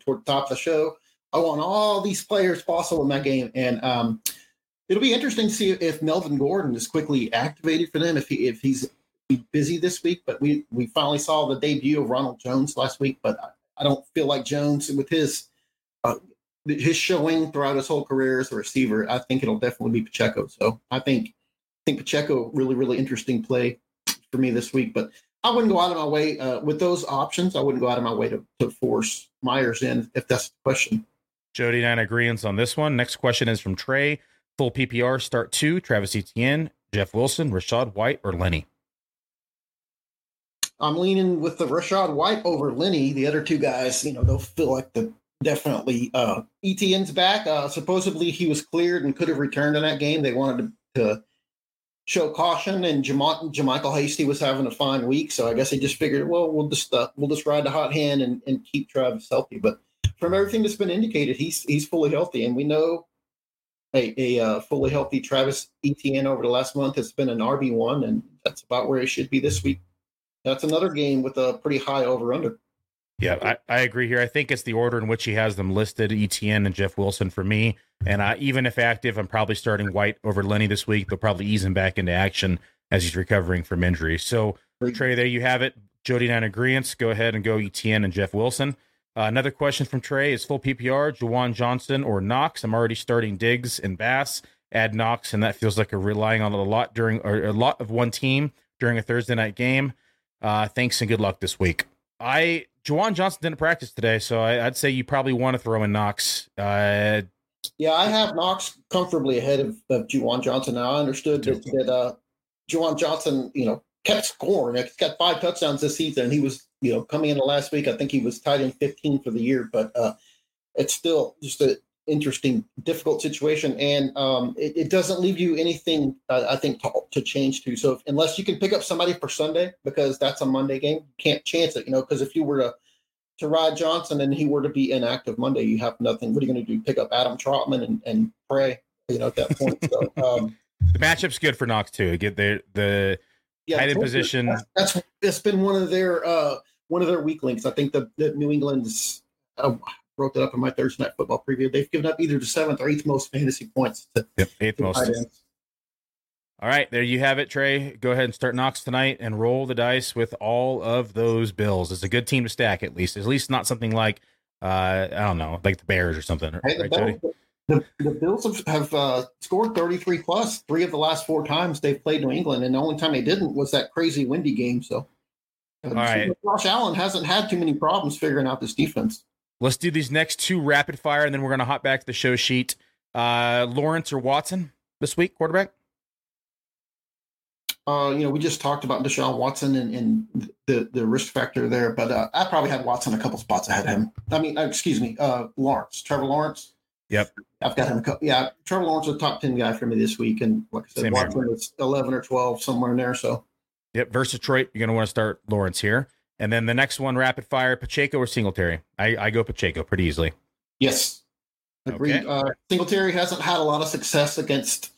toward the top of the show. I want all these players possible in that game, and um, it'll be interesting to see if Melvin Gordon is quickly activated for them if he if he's busy this week. But we we finally saw the debut of Ronald Jones last week, but I, I don't feel like Jones with his uh, his showing throughout his whole career as a receiver. I think it'll definitely be Pacheco. So I think think Pacheco really really interesting play for me this week, but I wouldn't go out of my way uh, with those options. I wouldn't go out of my way to, to force Meyers in if that's the question. Jody and I agreeance on this one. Next question is from Trey. Full PPR start two: Travis Etienne, Jeff Wilson, Rachaad White, or Lenny. I'm leaning with the Rachaad White over Lenny. The other two guys, you know, they'll feel like the definitely uh Etienne's back. Uh supposedly he was cleared and could have returned in that game. They wanted to, to show caution and Jam- JaMycal Hasty was having a fine week. So I guess they just figured, well, we'll just uh, we'll just ride the hot hand and, and keep Travis healthy. But from everything that's been indicated, he's he's fully healthy. And we know a, a uh, fully healthy Travis Etienne over the last month has been an RB one, and that's about where he should be this week. That's another game with a pretty high over under. Yeah, I, I agree here. I think it's the order in which he has them listed: Etienne and Jeff Wilson for me. And uh, even if active, I'm probably starting White over Lenny this week. They'll probably ease him back into action as he's recovering from injury. So, Trey, there you have it. Jody and agreements. Go ahead and go Etienne and Jeff Wilson. Uh, another question from Trey is full PPR, Juwan Johnson or Knox. I'm already starting Diggs and Bass. Add Knox, and that feels like a relying on a lot during or a lot of one team during a Thursday night game. Uh, thanks and good luck this week. I Juwan Johnson didn't practice today, so I, would say you probably want to throw in Knox. Uh, yeah, I have Knox comfortably ahead of, of Juwan Johnson. Now I understood that, that uh, Juwan Johnson, you know, kept scoring. He's got five touchdowns this season. He was, you know, coming into last week. I think he was tied in 15 for the year, but uh, it's still just an interesting, difficult situation, and um, it, it, doesn't leave you anything. Uh, I think to, to change to. So if, unless you can pick up somebody for Sunday because that's a Monday game, you can't chance it. You know, because if you were to to Rod Johnson and he were to be inactive Monday, you have nothing. What are you going to do? Pick up Adam Trautman and, and pray, you know, at that point. So (laughs) um, the matchup's good for Knox too. Get the the yeah, tight end position. That's, that's it's been one of their uh one of their weak links. I think the, the New England's uh, wrote that up in my Thursday night football preview. They've given up either the seventh or eighth most fantasy points. To, yep, eighth most. All right, there you have it, Trey. Go ahead and start Knox tonight and roll the dice with all of those Bills. It's a good team to stack, at least. At least not something like uh, I don't know, like the Bears or something. Hey, right, the, Bills, the, the, Bills have, have uh, scored 33 plus three of the last four times they've played New England, and the only time they didn't was that crazy windy game. So, all right, Josh Allen hasn't had too many problems figuring out this defense. Let's do these next two rapid fire, and then we're going to hop back to the show sheet. Uh, Lawrence or Watson this week, quarterback? Uh, you know, we just talked about Deshaun Watson and, and the the risk factor there, but uh, I probably had Watson a couple spots ahead of him. I mean, uh, excuse me, uh, Lawrence, Trevor Lawrence. Yep, I've got him. A couple, yeah, Trevor Lawrence is a top ten guy for me this week, and like I said, Same Watson here. is eleven or twelve somewhere in there. So, yep, versus Detroit, you're going to want to start Lawrence here, and then the next one, rapid fire, Pacheco or Singletary. I, I go Pacheco pretty easily. Yes, agreed. Okay. Uh, Singletary hasn't had a lot of success against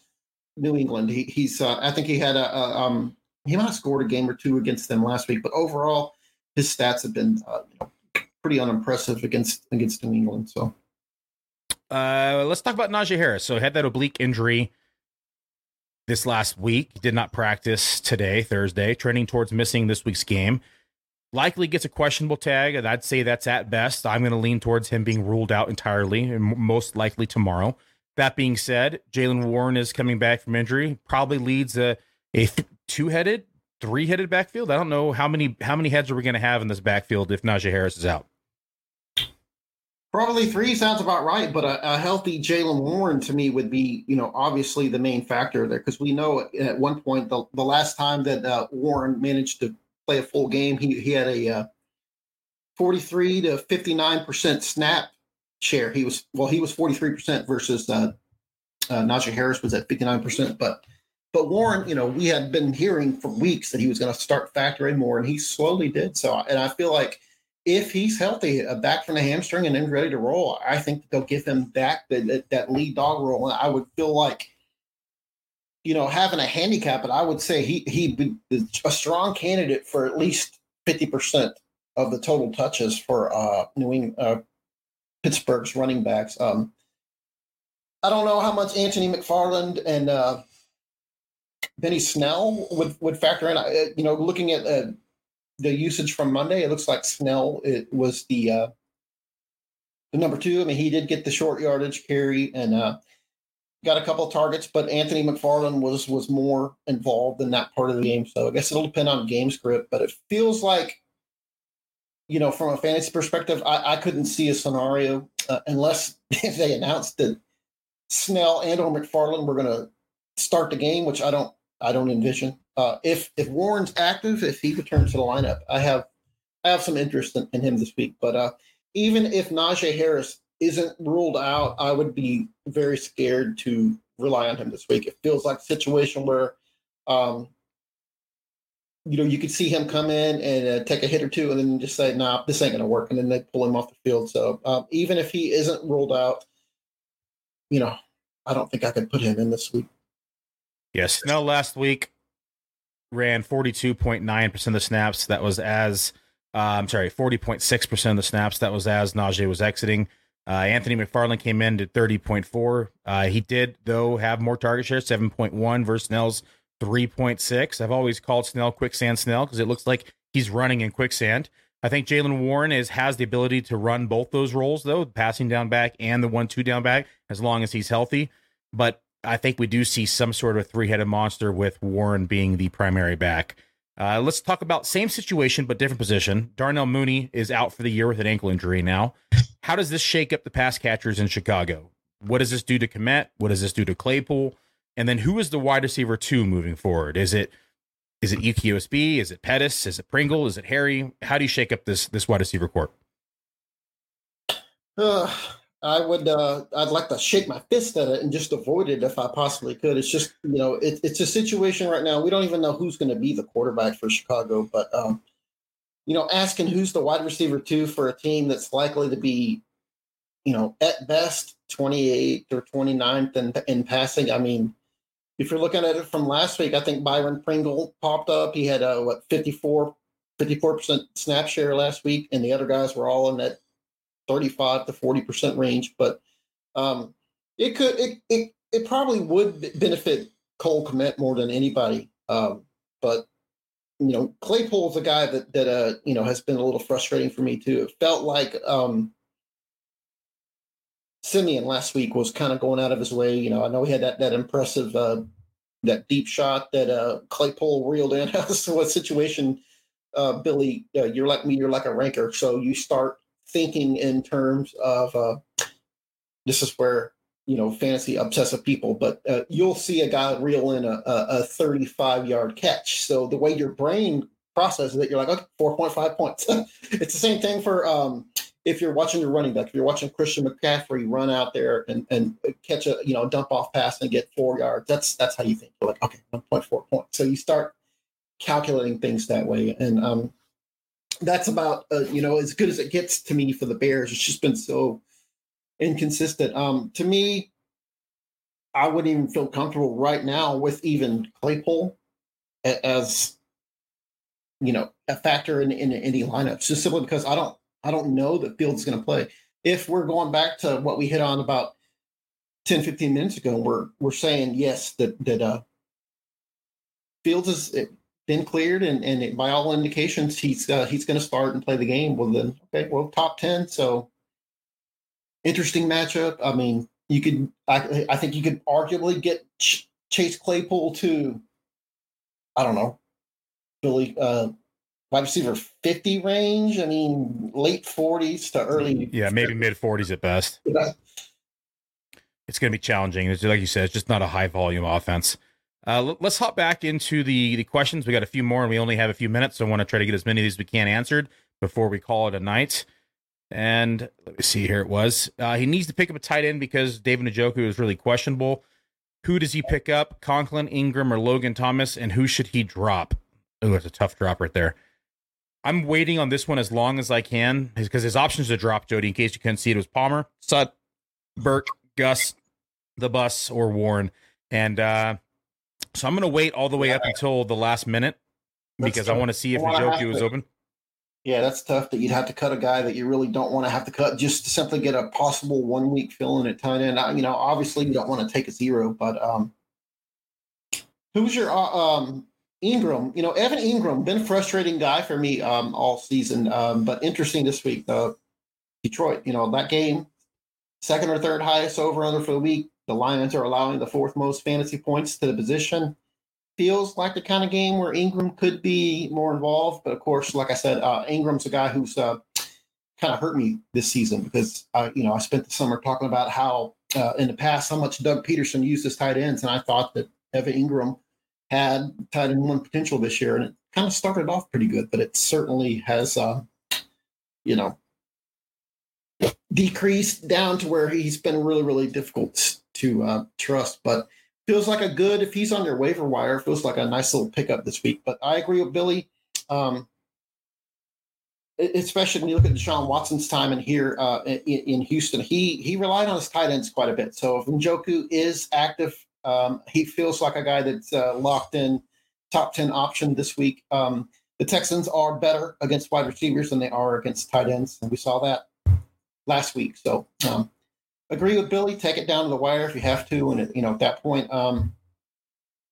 New England. He, he's uh, I think he had a, a, um he might have scored a game or two against them last week, but overall his stats have been uh, you know, pretty unimpressive against against New England. So uh, let's talk about Najee Harris. So he had that oblique injury this last week. He did not practice today, Thursday, trending towards missing this week's game. Likely gets a questionable tag, and I'd say that's at best. I'm going to lean towards him being ruled out entirely, and most likely tomorrow. That being said, Jaylen Warren is coming back from injury. Probably leads a a th- two headed, three headed backfield. I don't know how many how many heads are we going to have in this backfield if Najee Harris is out. Probably three sounds about right, but a, a healthy Jaylen Warren to me would be, you know, obviously the main factor there because we know at one point the, the last time that uh, Warren managed to play a full game, he he had a uh, 43 to 59 percent snap share. He was well, he was 43% versus uh, uh, Najee Harris was at 59%. But but Warren, you know, we had been hearing for weeks that he was going to start factoring more, and he slowly did so. And I feel like if he's healthy, uh, back from the hamstring and then ready to roll, I think they'll give him back that, that, that lead dog role. And I would feel like, you know, having a handicap, but I would say he be a strong candidate for at least 50% of the total touches for uh, New England, uh, Pittsburgh's running backs. Um, I don't know how much Anthony McFarland and uh, Benny Snell would, would factor in. Uh, you know, looking at uh, the usage from Monday, it looks like Snell it was the uh, the number two. I mean, he did get the short yardage carry, and uh, got a couple of targets, but Anthony McFarland was was more involved in that part of the game. So I guess it'll depend on game script, but it feels like, you know, from a fantasy perspective, I, I couldn't see a scenario uh, unless (laughs) they announced that Snell and or McFarland were going to start the game, which I don't I don't envision. Uh, if if Warren's active, if he returns to the lineup, I have I have some interest in, in him this week. But uh, even if Najee Harris isn't ruled out, I would be very scared to rely on him this week. It feels like a situation where, um, you know, you could see him come in and uh, take a hit or two, and then just say, "Nah, this ain't to work," and then they pull him off the field. So um, even if he isn't ruled out, you know, I don't think I could put him in this week. Yes. Snell last week ran 42.9% of the snaps. That was as, uh, I'm sorry, 40.6% of the snaps. That was as Najee was exiting. Uh, Anthony McFarland came in to 30.4. Uh, he did, though, have more target share, 7.1 versus Snell's 3.6. I've always called Snell quicksand Snell because it looks like he's running in quicksand. I think Jaylen Warren is has the ability to run both those roles, though, passing down back and the one two down back, as long as he's healthy. But I think we do see some sort of three headed monster with Warren being the primary back. Uh, let's talk about same situation but different position. Darnell Mooney is out for the year with an ankle injury now. How does this shake up the pass catchers in Chicago? What does this do to Kmet? What does this do to Claypool? And then who is the wide receiver two moving forward? Is it is it UQSB? Is it Pettis? Is it Pringle? Is it Harry? How do you shake up this this wide receiver court? Uh, I would. Uh, I'd like to shake my fist at it and just avoid it if I possibly could. It's just you know, it, it's a situation right now. We don't even know who's going to be the quarterback for Chicago, but um, you know, asking who's the wide receiver two for a team that's likely to be, you know, at best 28th or 29th in, in passing. I mean, if you're looking at it from last week, I think Byron Pringle popped up. He had a what 54 54% snap share last week, and the other guys were all in that 35 to 40% range. But um, it could it, it it probably would benefit Cole Kmet more than anybody. Um, but you know, Claypool's a guy that that uh you know has been a little frustrating for me too. It felt like um Siemian last week was kind of going out of his way. You know, I know he had that that impressive uh that deep shot that uh Claypool reeled in. (laughs) As what situation, uh Billy, uh, you're like me, you're like a ranker. So you start thinking in terms of uh this is where you know fantasy obsessive people but uh, you'll see a guy reel in a, a, a 35 yard catch. So the way your brain processes it you're like okay 4.5 points. (laughs) It's the same thing for um if you're watching your running back if you're watching christian mccaffrey run out there and, and catch a you know dump off pass and get four yards that's that's how you think. You're like okay 1.4 points. So you start calculating things that way. And um that's about uh, you know as good as it gets to me for the bears it's just been so inconsistent. Um, to me, I wouldn't even feel comfortable right now with even Claypool as you know a factor in, in any lineups, just simply because I don't I don't know that Fields is going to play. If we're going back to what we hit on about 10, 15 minutes ago, we're we're saying yes that that uh, Fields has been cleared and and it, by all indications he's uh, he's going to start and play the game. Well then, okay, well top ten, so interesting matchup. I mean, you could, I, I think you could arguably get Ch- Chase Claypool to, I don't know, Billy, uh, wide receiver 50 range. I mean, late 40s to early. Yeah, maybe mid 40s at best. (laughs) It's going to be challenging. It's like you said, it's just not a high volume offense. Uh, let's hop back into the the questions. We got a few more, and we only have a few minutes, so I want to try to get as many of these we can answered before we call it a night. And let me see here. It was uh, he needs to pick up a tight end because David Njoku is really questionable. Who does he pick up? Conklin, Engram, or Logan Thomas? And who should he drop? Oh, that's a tough drop right there. I'm waiting on this one as long as I can because his options to drop, Jody, in case you couldn't see it, was Palmer, Sut, Burke, Gus, the bus, or Warren. And uh, so I'm going to wait all the way up until the last minute because I want to see if Njoku is open. Yeah, that's tough that you'd have to cut a guy that you really don't want to have to cut just to simply get a possible one week fill in at tight end. You know, obviously you don't want to take a zero, but um, who's your uh, um, Engram? You know, Evan Engram been a frustrating guy for me um, all season, um, but interesting this week. Uh, Detroit, you know, that game, second or third highest over under for the week. The Lions are allowing the fourth most fantasy points to the position. Feels like the kind of game where Engram could be more involved, but of course, like I said, uh, Engram's a guy who's uh, kind of hurt me this season because uh, you know I spent the summer talking about how uh, in the past how much Doug Pederson used his tight ends, and I thought that Evan Engram had tight end one potential this year, and it kind of started off pretty good, but it certainly has, uh, you know, decreased down to where he's been really, really difficult to uh, trust. But feels like a good if he's on your waiver wire. Feels like a nice little pickup this week. But I agree with Billy. Um, especially when you look at Deshaun Watson's time in here uh, in, in, Houston, he he relied on his tight ends quite a bit. So if Njoku is active, um, he feels like a guy that's uh, locked in top ten option this week. Um, the Texans are better against wide receivers than they are against tight ends, and we saw that last week. So um, agree with Billy. Take it down to the wire if you have to, and you know at that point, um,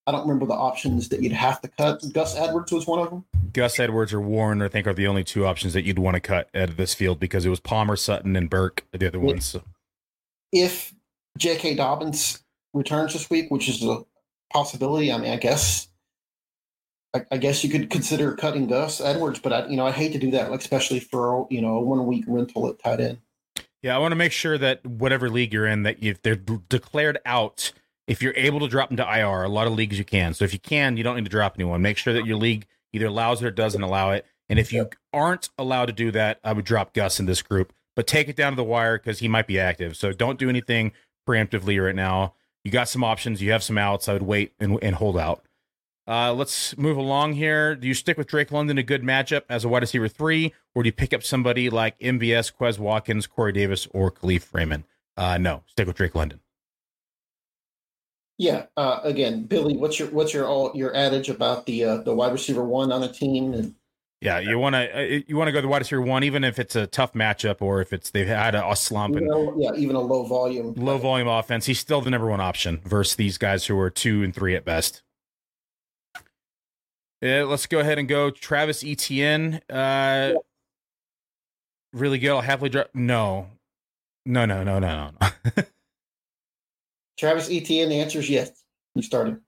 I don't remember the options that you'd have to cut. Gus Edwards was one of them. Gus Edwards or Warren, I think, are the only two options that you'd want to cut out of this field because it was Palmer, Sutton, and Burke, the other ones. So. If J.K. Dobbins returns this week, which is a possibility, I mean, I guess, I, I guess you could consider cutting Gus Edwards, but I, you know, I hate to do that, especially for you know a one week rental at tight end. Yeah, I want to make sure that whatever league you're in, that if they're declared out if you're able to drop into IR, a lot of leagues you can. So if you can, you don't need to drop anyone. Make sure that your league either allows it or doesn't allow it. And if you aren't allowed to do that, I would drop Gus in this group, but take it down to the wire because he might be active. So don't do anything preemptively right now. You got some options, you have some outs. I would wait and, and hold out. Uh, let's move along here. Do you stick with Drake London, a good matchup as a wide receiver three, or do you pick up somebody like MVS, Quez Watkins, Corey Davis, or Kalif Raymond? Uh, no, stick with Drake London. Yeah. Uh, again, Billy, what's your what's your all your adage about the uh, the wide receiver one on a team? And, yeah, you want to uh, you want to go the wide receiver one, even if it's a tough matchup or if it's they've had a, a slump know, yeah, even a low volume low volume offense. He's still the number one option versus these guys who are two and three at best. Yeah, let's go ahead and go Travis Etienne. Uh. Really good. I'll happily drop. No, no, no, no, no, no. Travis Etienne, the answer is yes. You started.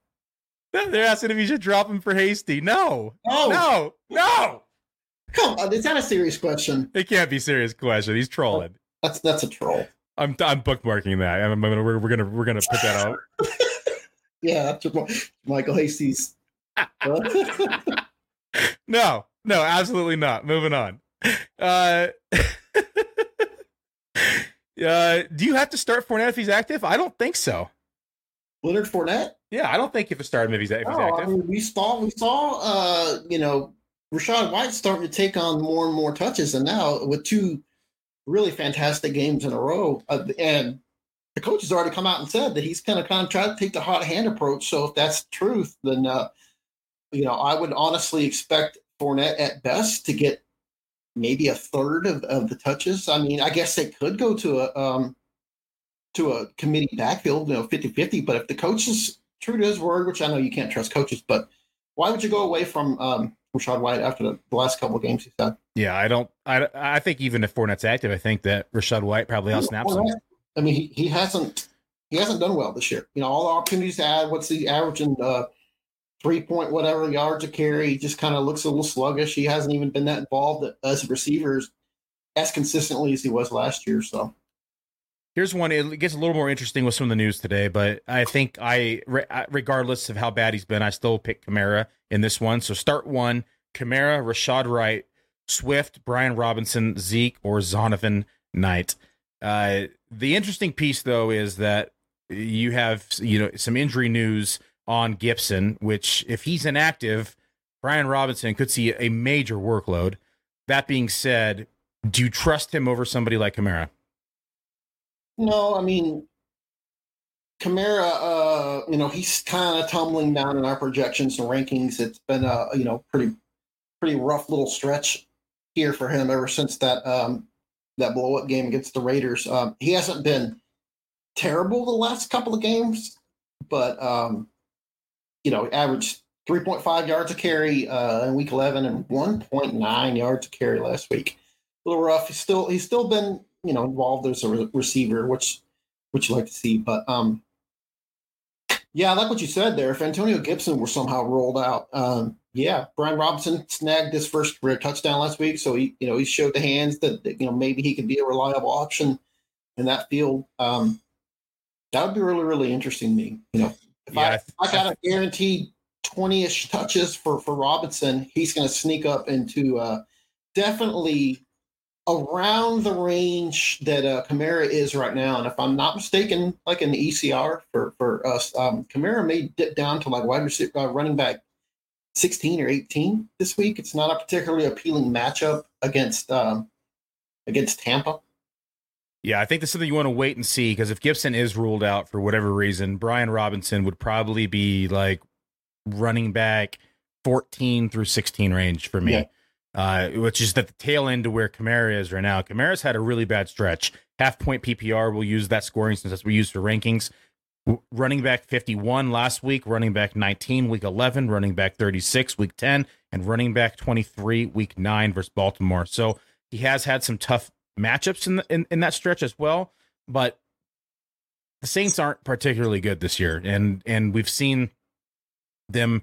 They're asking if you should drop him for Hasty. No. Oh. No. No. Come on. It's not a serious question. It can't be a serious question. He's trolling. That's that's a troll. I'm I'm bookmarking that. I'm, I'm, we're, we're gonna we're gonna put that out. (laughs) yeah, that's Michael Hasty's. (laughs) no, no, absolutely not. Moving on. Uh, (laughs) uh, do you have to start Fournette if he's active? I don't think so. Leonard Fournette? Yeah, I don't think you have to start him if he's, if he's oh, active. I mean, we saw, we saw, uh, you know, Rachaad White starting to take on more and more touches, and now with two really fantastic games in a row, uh, and the coach has already come out and said that he's kind of kind of tried to take the hot hand approach. So if that's the truth, then uh, you know, I would honestly expect Fournette at best to get maybe a third of, of the touches. I mean, I guess they could go to a um, to a committee backfield, you know, 50-50, but if the coach is true to his word, which I know you can't trust coaches, but why would you go away from um, Rachaad White after the, the last couple of games he's had? Yeah, I don't. I I think even if Fournette's active, I think that Rachaad White probably out snaps him. I mean, he, he hasn't he hasn't done well this year. You know, all the opportunities to add. What's the average in uh, three point whatever yards a carry. He just kind of looks a little sluggish. He hasn't even been that involved as receivers as consistently as he was last year. So here's one. It gets a little more interesting with some of the news today, but I think I, regardless of how bad he's been, I still pick Kamara in this one. So start one: Kamara, Rashad Wright, Swift, Brian Robinson, Zeke, or Zonovan Knight. Uh, the interesting piece, though, is that you have you know some injury news on Gibson, which if he's inactive, Brian Robinson could see a major workload. That being said, do you trust him over somebody like Kamara? No, I mean Kamara, uh, you know, he's kind of tumbling down in our projections and rankings. It's been a you know pretty pretty rough little stretch here for him ever since that um, that blow up game against the Raiders. Um, he hasn't been terrible the last couple of games, but um, you know, averaged 3.5 yards a carry uh, in week 11 and 1.9 yards a carry last week. A little rough. He's still he's still been you know involved as a re- receiver, which which you like to see. But um, Yeah, I like what you said there. If Antonio Gibson were somehow rolled out, um, yeah, Brian Robinson snagged his first career touchdown last week, so he, you know, he showed the hands that, that you know maybe he could be a reliable option in that field. Um, that would be really, really interesting to me. You know, if Yeah, I I, I got a guaranteed twenty-ish touches for for Robinson, he's going to sneak up into uh, definitely around the range that uh, Kamara is right now. And if I'm not mistaken, like in the ECR for for us, um, Kamara may dip down to like wide receiver, uh, running back 16 or 18 this week. It's not a particularly appealing matchup against um, against Tampa. Yeah, I think this is something you want to wait and see because if Gibson is ruled out for whatever reason, Brian Robinson would probably be like running back 14 through 16 range for me, Yeah. uh, which is at the tail end to where Kamara is right now. Kamara's had a really bad stretch. Half point PPR, we'll use that scoring since that's what we use for rankings. W- Running back 51 last week, running back 19 week 11, running back 36 week 10, and running back 23 week 9 versus Baltimore. So he has had some tough matchups in, the, in in that stretch as well. But the Saints aren't particularly good this year, and and we've seen them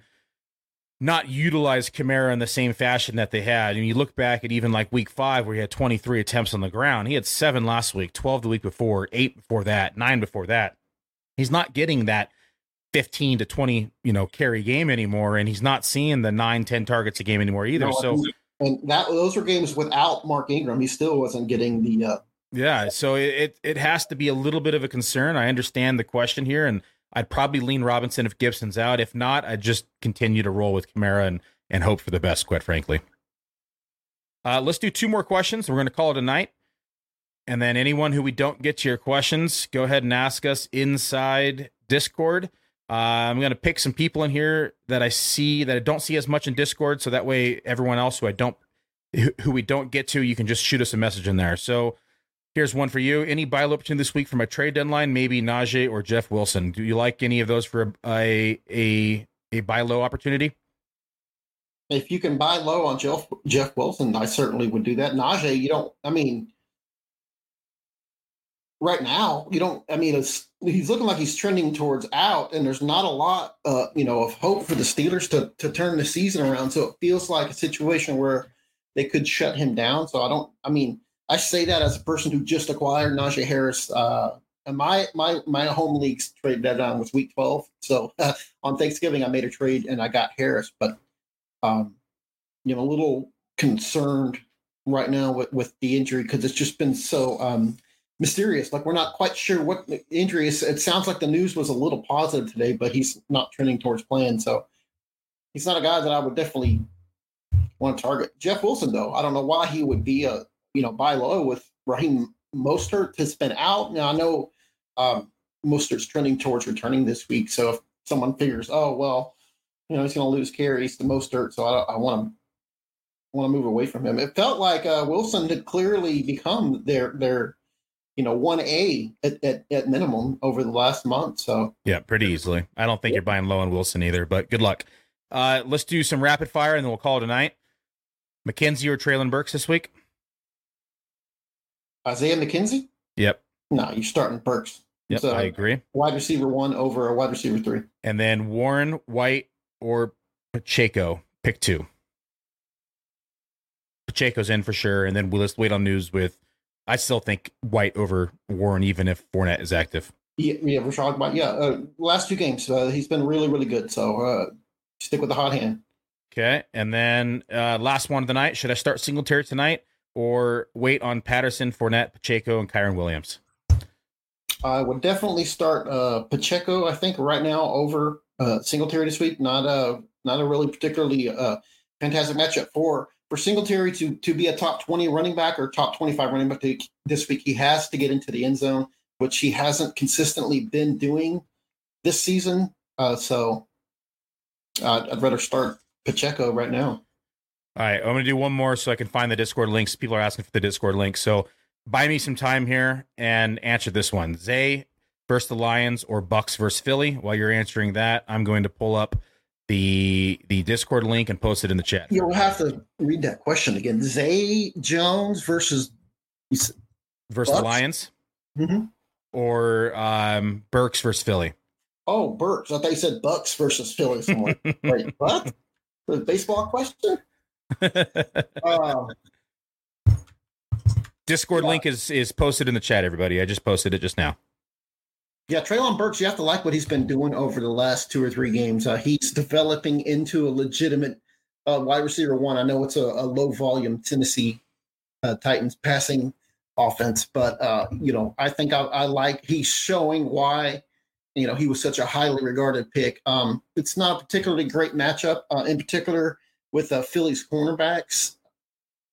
not utilize Kamara in the same fashion that they had. And you look back at even like week five, where he had 23 attempts on the ground. He had seven last week, 12 the week before, eight before that, nine before that. He's not getting that 15 to 20, you know, carry game anymore. And he's not seeing the nine, 10 targets a game anymore either. No, so and that those were games without Mark Ingram. He still wasn't getting the uh, Yeah, so it, it has to be a little bit of a concern. I understand the question here, and I'd probably lean Robinson if Gibson's out. If not, I'd just continue to roll with Kamara and and hope for the best. Quite frankly, uh, let's do two more questions. We're going to call it a night, and then anyone who we don't get to your questions, go ahead and ask us inside Discord. Uh, I'm going to pick some people in here that I see that I don't see as much in Discord, so that way everyone else who I don't who we don't get to, you can just shoot us a message in there. So. Here's one for you. Any buy low opportunity this week from a trade deadline? Maybe Najee or Jeff Wilson. Do you like any of those for a a a buy low opportunity? if you can buy low on Jeff Jeff Wilson, I certainly would do that. Najee, you don't. I mean, right now, you don't. I mean, he's looking like he's trending towards out, and there's not a lot, uh, you know, of hope for the Steelers to to turn the season around. So it feels like a situation where they could shut him down. So I don't. I mean, I say that as a person who just acquired Najee Harris. Uh, and my my my home league's trade deadline was week 12. So uh, (laughs) on Thanksgiving, I made a trade and I got Harris, but um, you know, a little concerned right now with, with the injury because it's just been so um, mysterious. Like we're not quite sure what the injury is. It sounds like the news was a little positive today, but he's not trending towards plan. So he's not a guy that I would definitely want to target. Jeff Wilson, though, I don't know why he would be a you know buy low with Raheem Mostert has been out. Now I know um, Mostert's trending towards returning this week. So if someone figures, oh well, you know he's going to lose carries to Mostert, so I, I want to want to move away from him. It felt like uh, Wilson had clearly become their their you know one A at, at at minimum over the last month. So Yeah, pretty easily. I don't think you're buying low on Wilson either, but good luck. Uh, let's do some rapid fire and then we'll call it a night. McKenzie or Treylon Burks this week? Isaiah McKenzie, Yep. no, you're starting Burks. Yep, So- I agree. Wide receiver one over a wide receiver three. And then Warren, White, or Pacheco. Pick two. Pacheco's in for sure, and then we'll just wait on news with. I still think White over Warren, even if Fournette is active. Yeah, yeah, we're talking about yeah. Uh, last two games, uh, he's been really, really good. So uh, stick with the hot hand. Okay, and then uh, last one of the night. Should I start Singletary tonight or wait on Patterson, Fournette, Pacheco, and Kyren Williams? I would definitely start uh, Pacheco. I think right now over uh, Singletary this week. Not a not a really particularly uh, fantastic matchup for for Singletary to to be a top twenty running back or top twenty five running back this week. He has to get into the end zone, which he hasn't consistently been doing this season. Uh, so uh, I'd rather start Pacheco right now. All right, I'm going to do one more so I can find the Discord links. People are asking for the Discord link. So buy me some time here and answer this one. Zay versus the Lions or Bucks versus Philly. While you're answering that, I'm going to pull up the the Discord link and post it in the chat. You'll have to read that question again. Zay Jones versus Versus Bucks? Lions Mhm. or um, Burks versus Philly. Oh, Burks. I thought you said Bucks versus Philly. Like, (laughs) Wait, what? The baseball question? Uh, (laughs) Discord Yeah. link is is posted in the chat. Everybody, I just posted it just now. Yeah, Treylon Burks, you have to like what he's been doing over the last two or three games. Uh, he's developing into a legitimate uh, wide receiver one. I know it's a, a low volume Tennessee uh, Titans passing offense, but uh, you know, I think I, I like he's showing why you know he was such a highly regarded pick. Um, it's not a particularly great matchup, uh, in particular with uh, Phillies cornerbacks.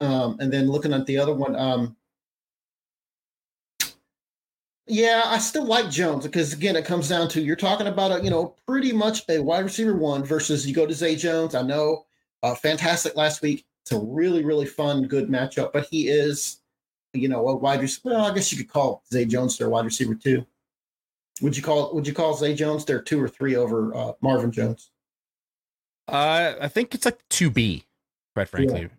Um, and then looking at the other one, um, yeah, I still like Jones because again, it comes down to you're talking about a you know pretty much a wide receiver one versus you go to Zay Jones. I know, uh, fantastic last week. It's a really really fun good matchup, but he is you know a wide receiver. Well, I guess you could call Zay Jones their wide receiver too. Would you call Would you call Zay Jones their two or three over uh, Marvin Jones? Uh, I think it's like two B, quite frankly.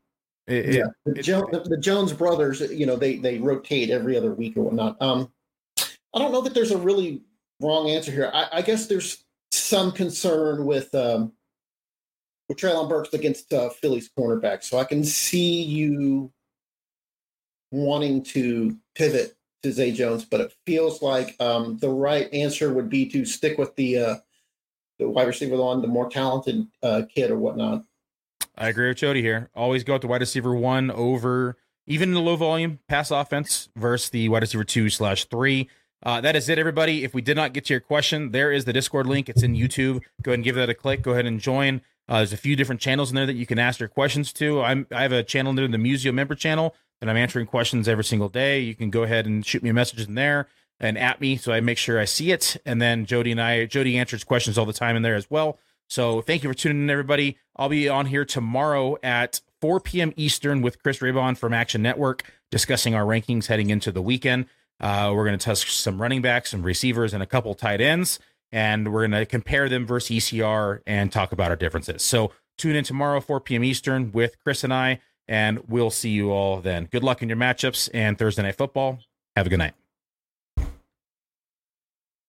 It- it- yeah, the, it- jo- the, the Jones brothers, you know, they they rotate every other week or whatnot. Um, I don't know that there's a really wrong answer here. I, I guess there's some concern with um, with Treylon Burks against uh, Philly's cornerback, so I can see you wanting to pivot to Zay Jones, but it feels like um, the right answer would be to stick with the uh, the wide receiver one, the more talented uh, kid or whatnot. I agree with Jody here. Always go with the wide receiver one over even in the low volume pass offense versus the wide receiver two slash three. Uh, that is it, everybody. If we did not get to your question, there is the Discord link. It's in YouTube. Go ahead and give that a click. Go ahead and join. Uh, there's a few different channels in there that you can ask your questions to. I'm I have a channel near the Muzio member channel that I'm answering questions every single day. You can go ahead and shoot me a message in there and at me so I make sure I see it. And then Jody and I, Jody answers questions all the time in there as well. So thank you for tuning in, everybody. I'll be on here tomorrow at 4 p.m. Eastern with Chris Raybon from Action Network discussing our rankings heading into the weekend. Uh, we're going to test some running backs, some receivers, and a couple tight ends, and we're going to compare them versus ECR and talk about our differences. So tune in tomorrow, 4 p.m. Eastern with Chris and I, and we'll see you all then. Good luck in your matchups and Thursday Night Football. Have a good night.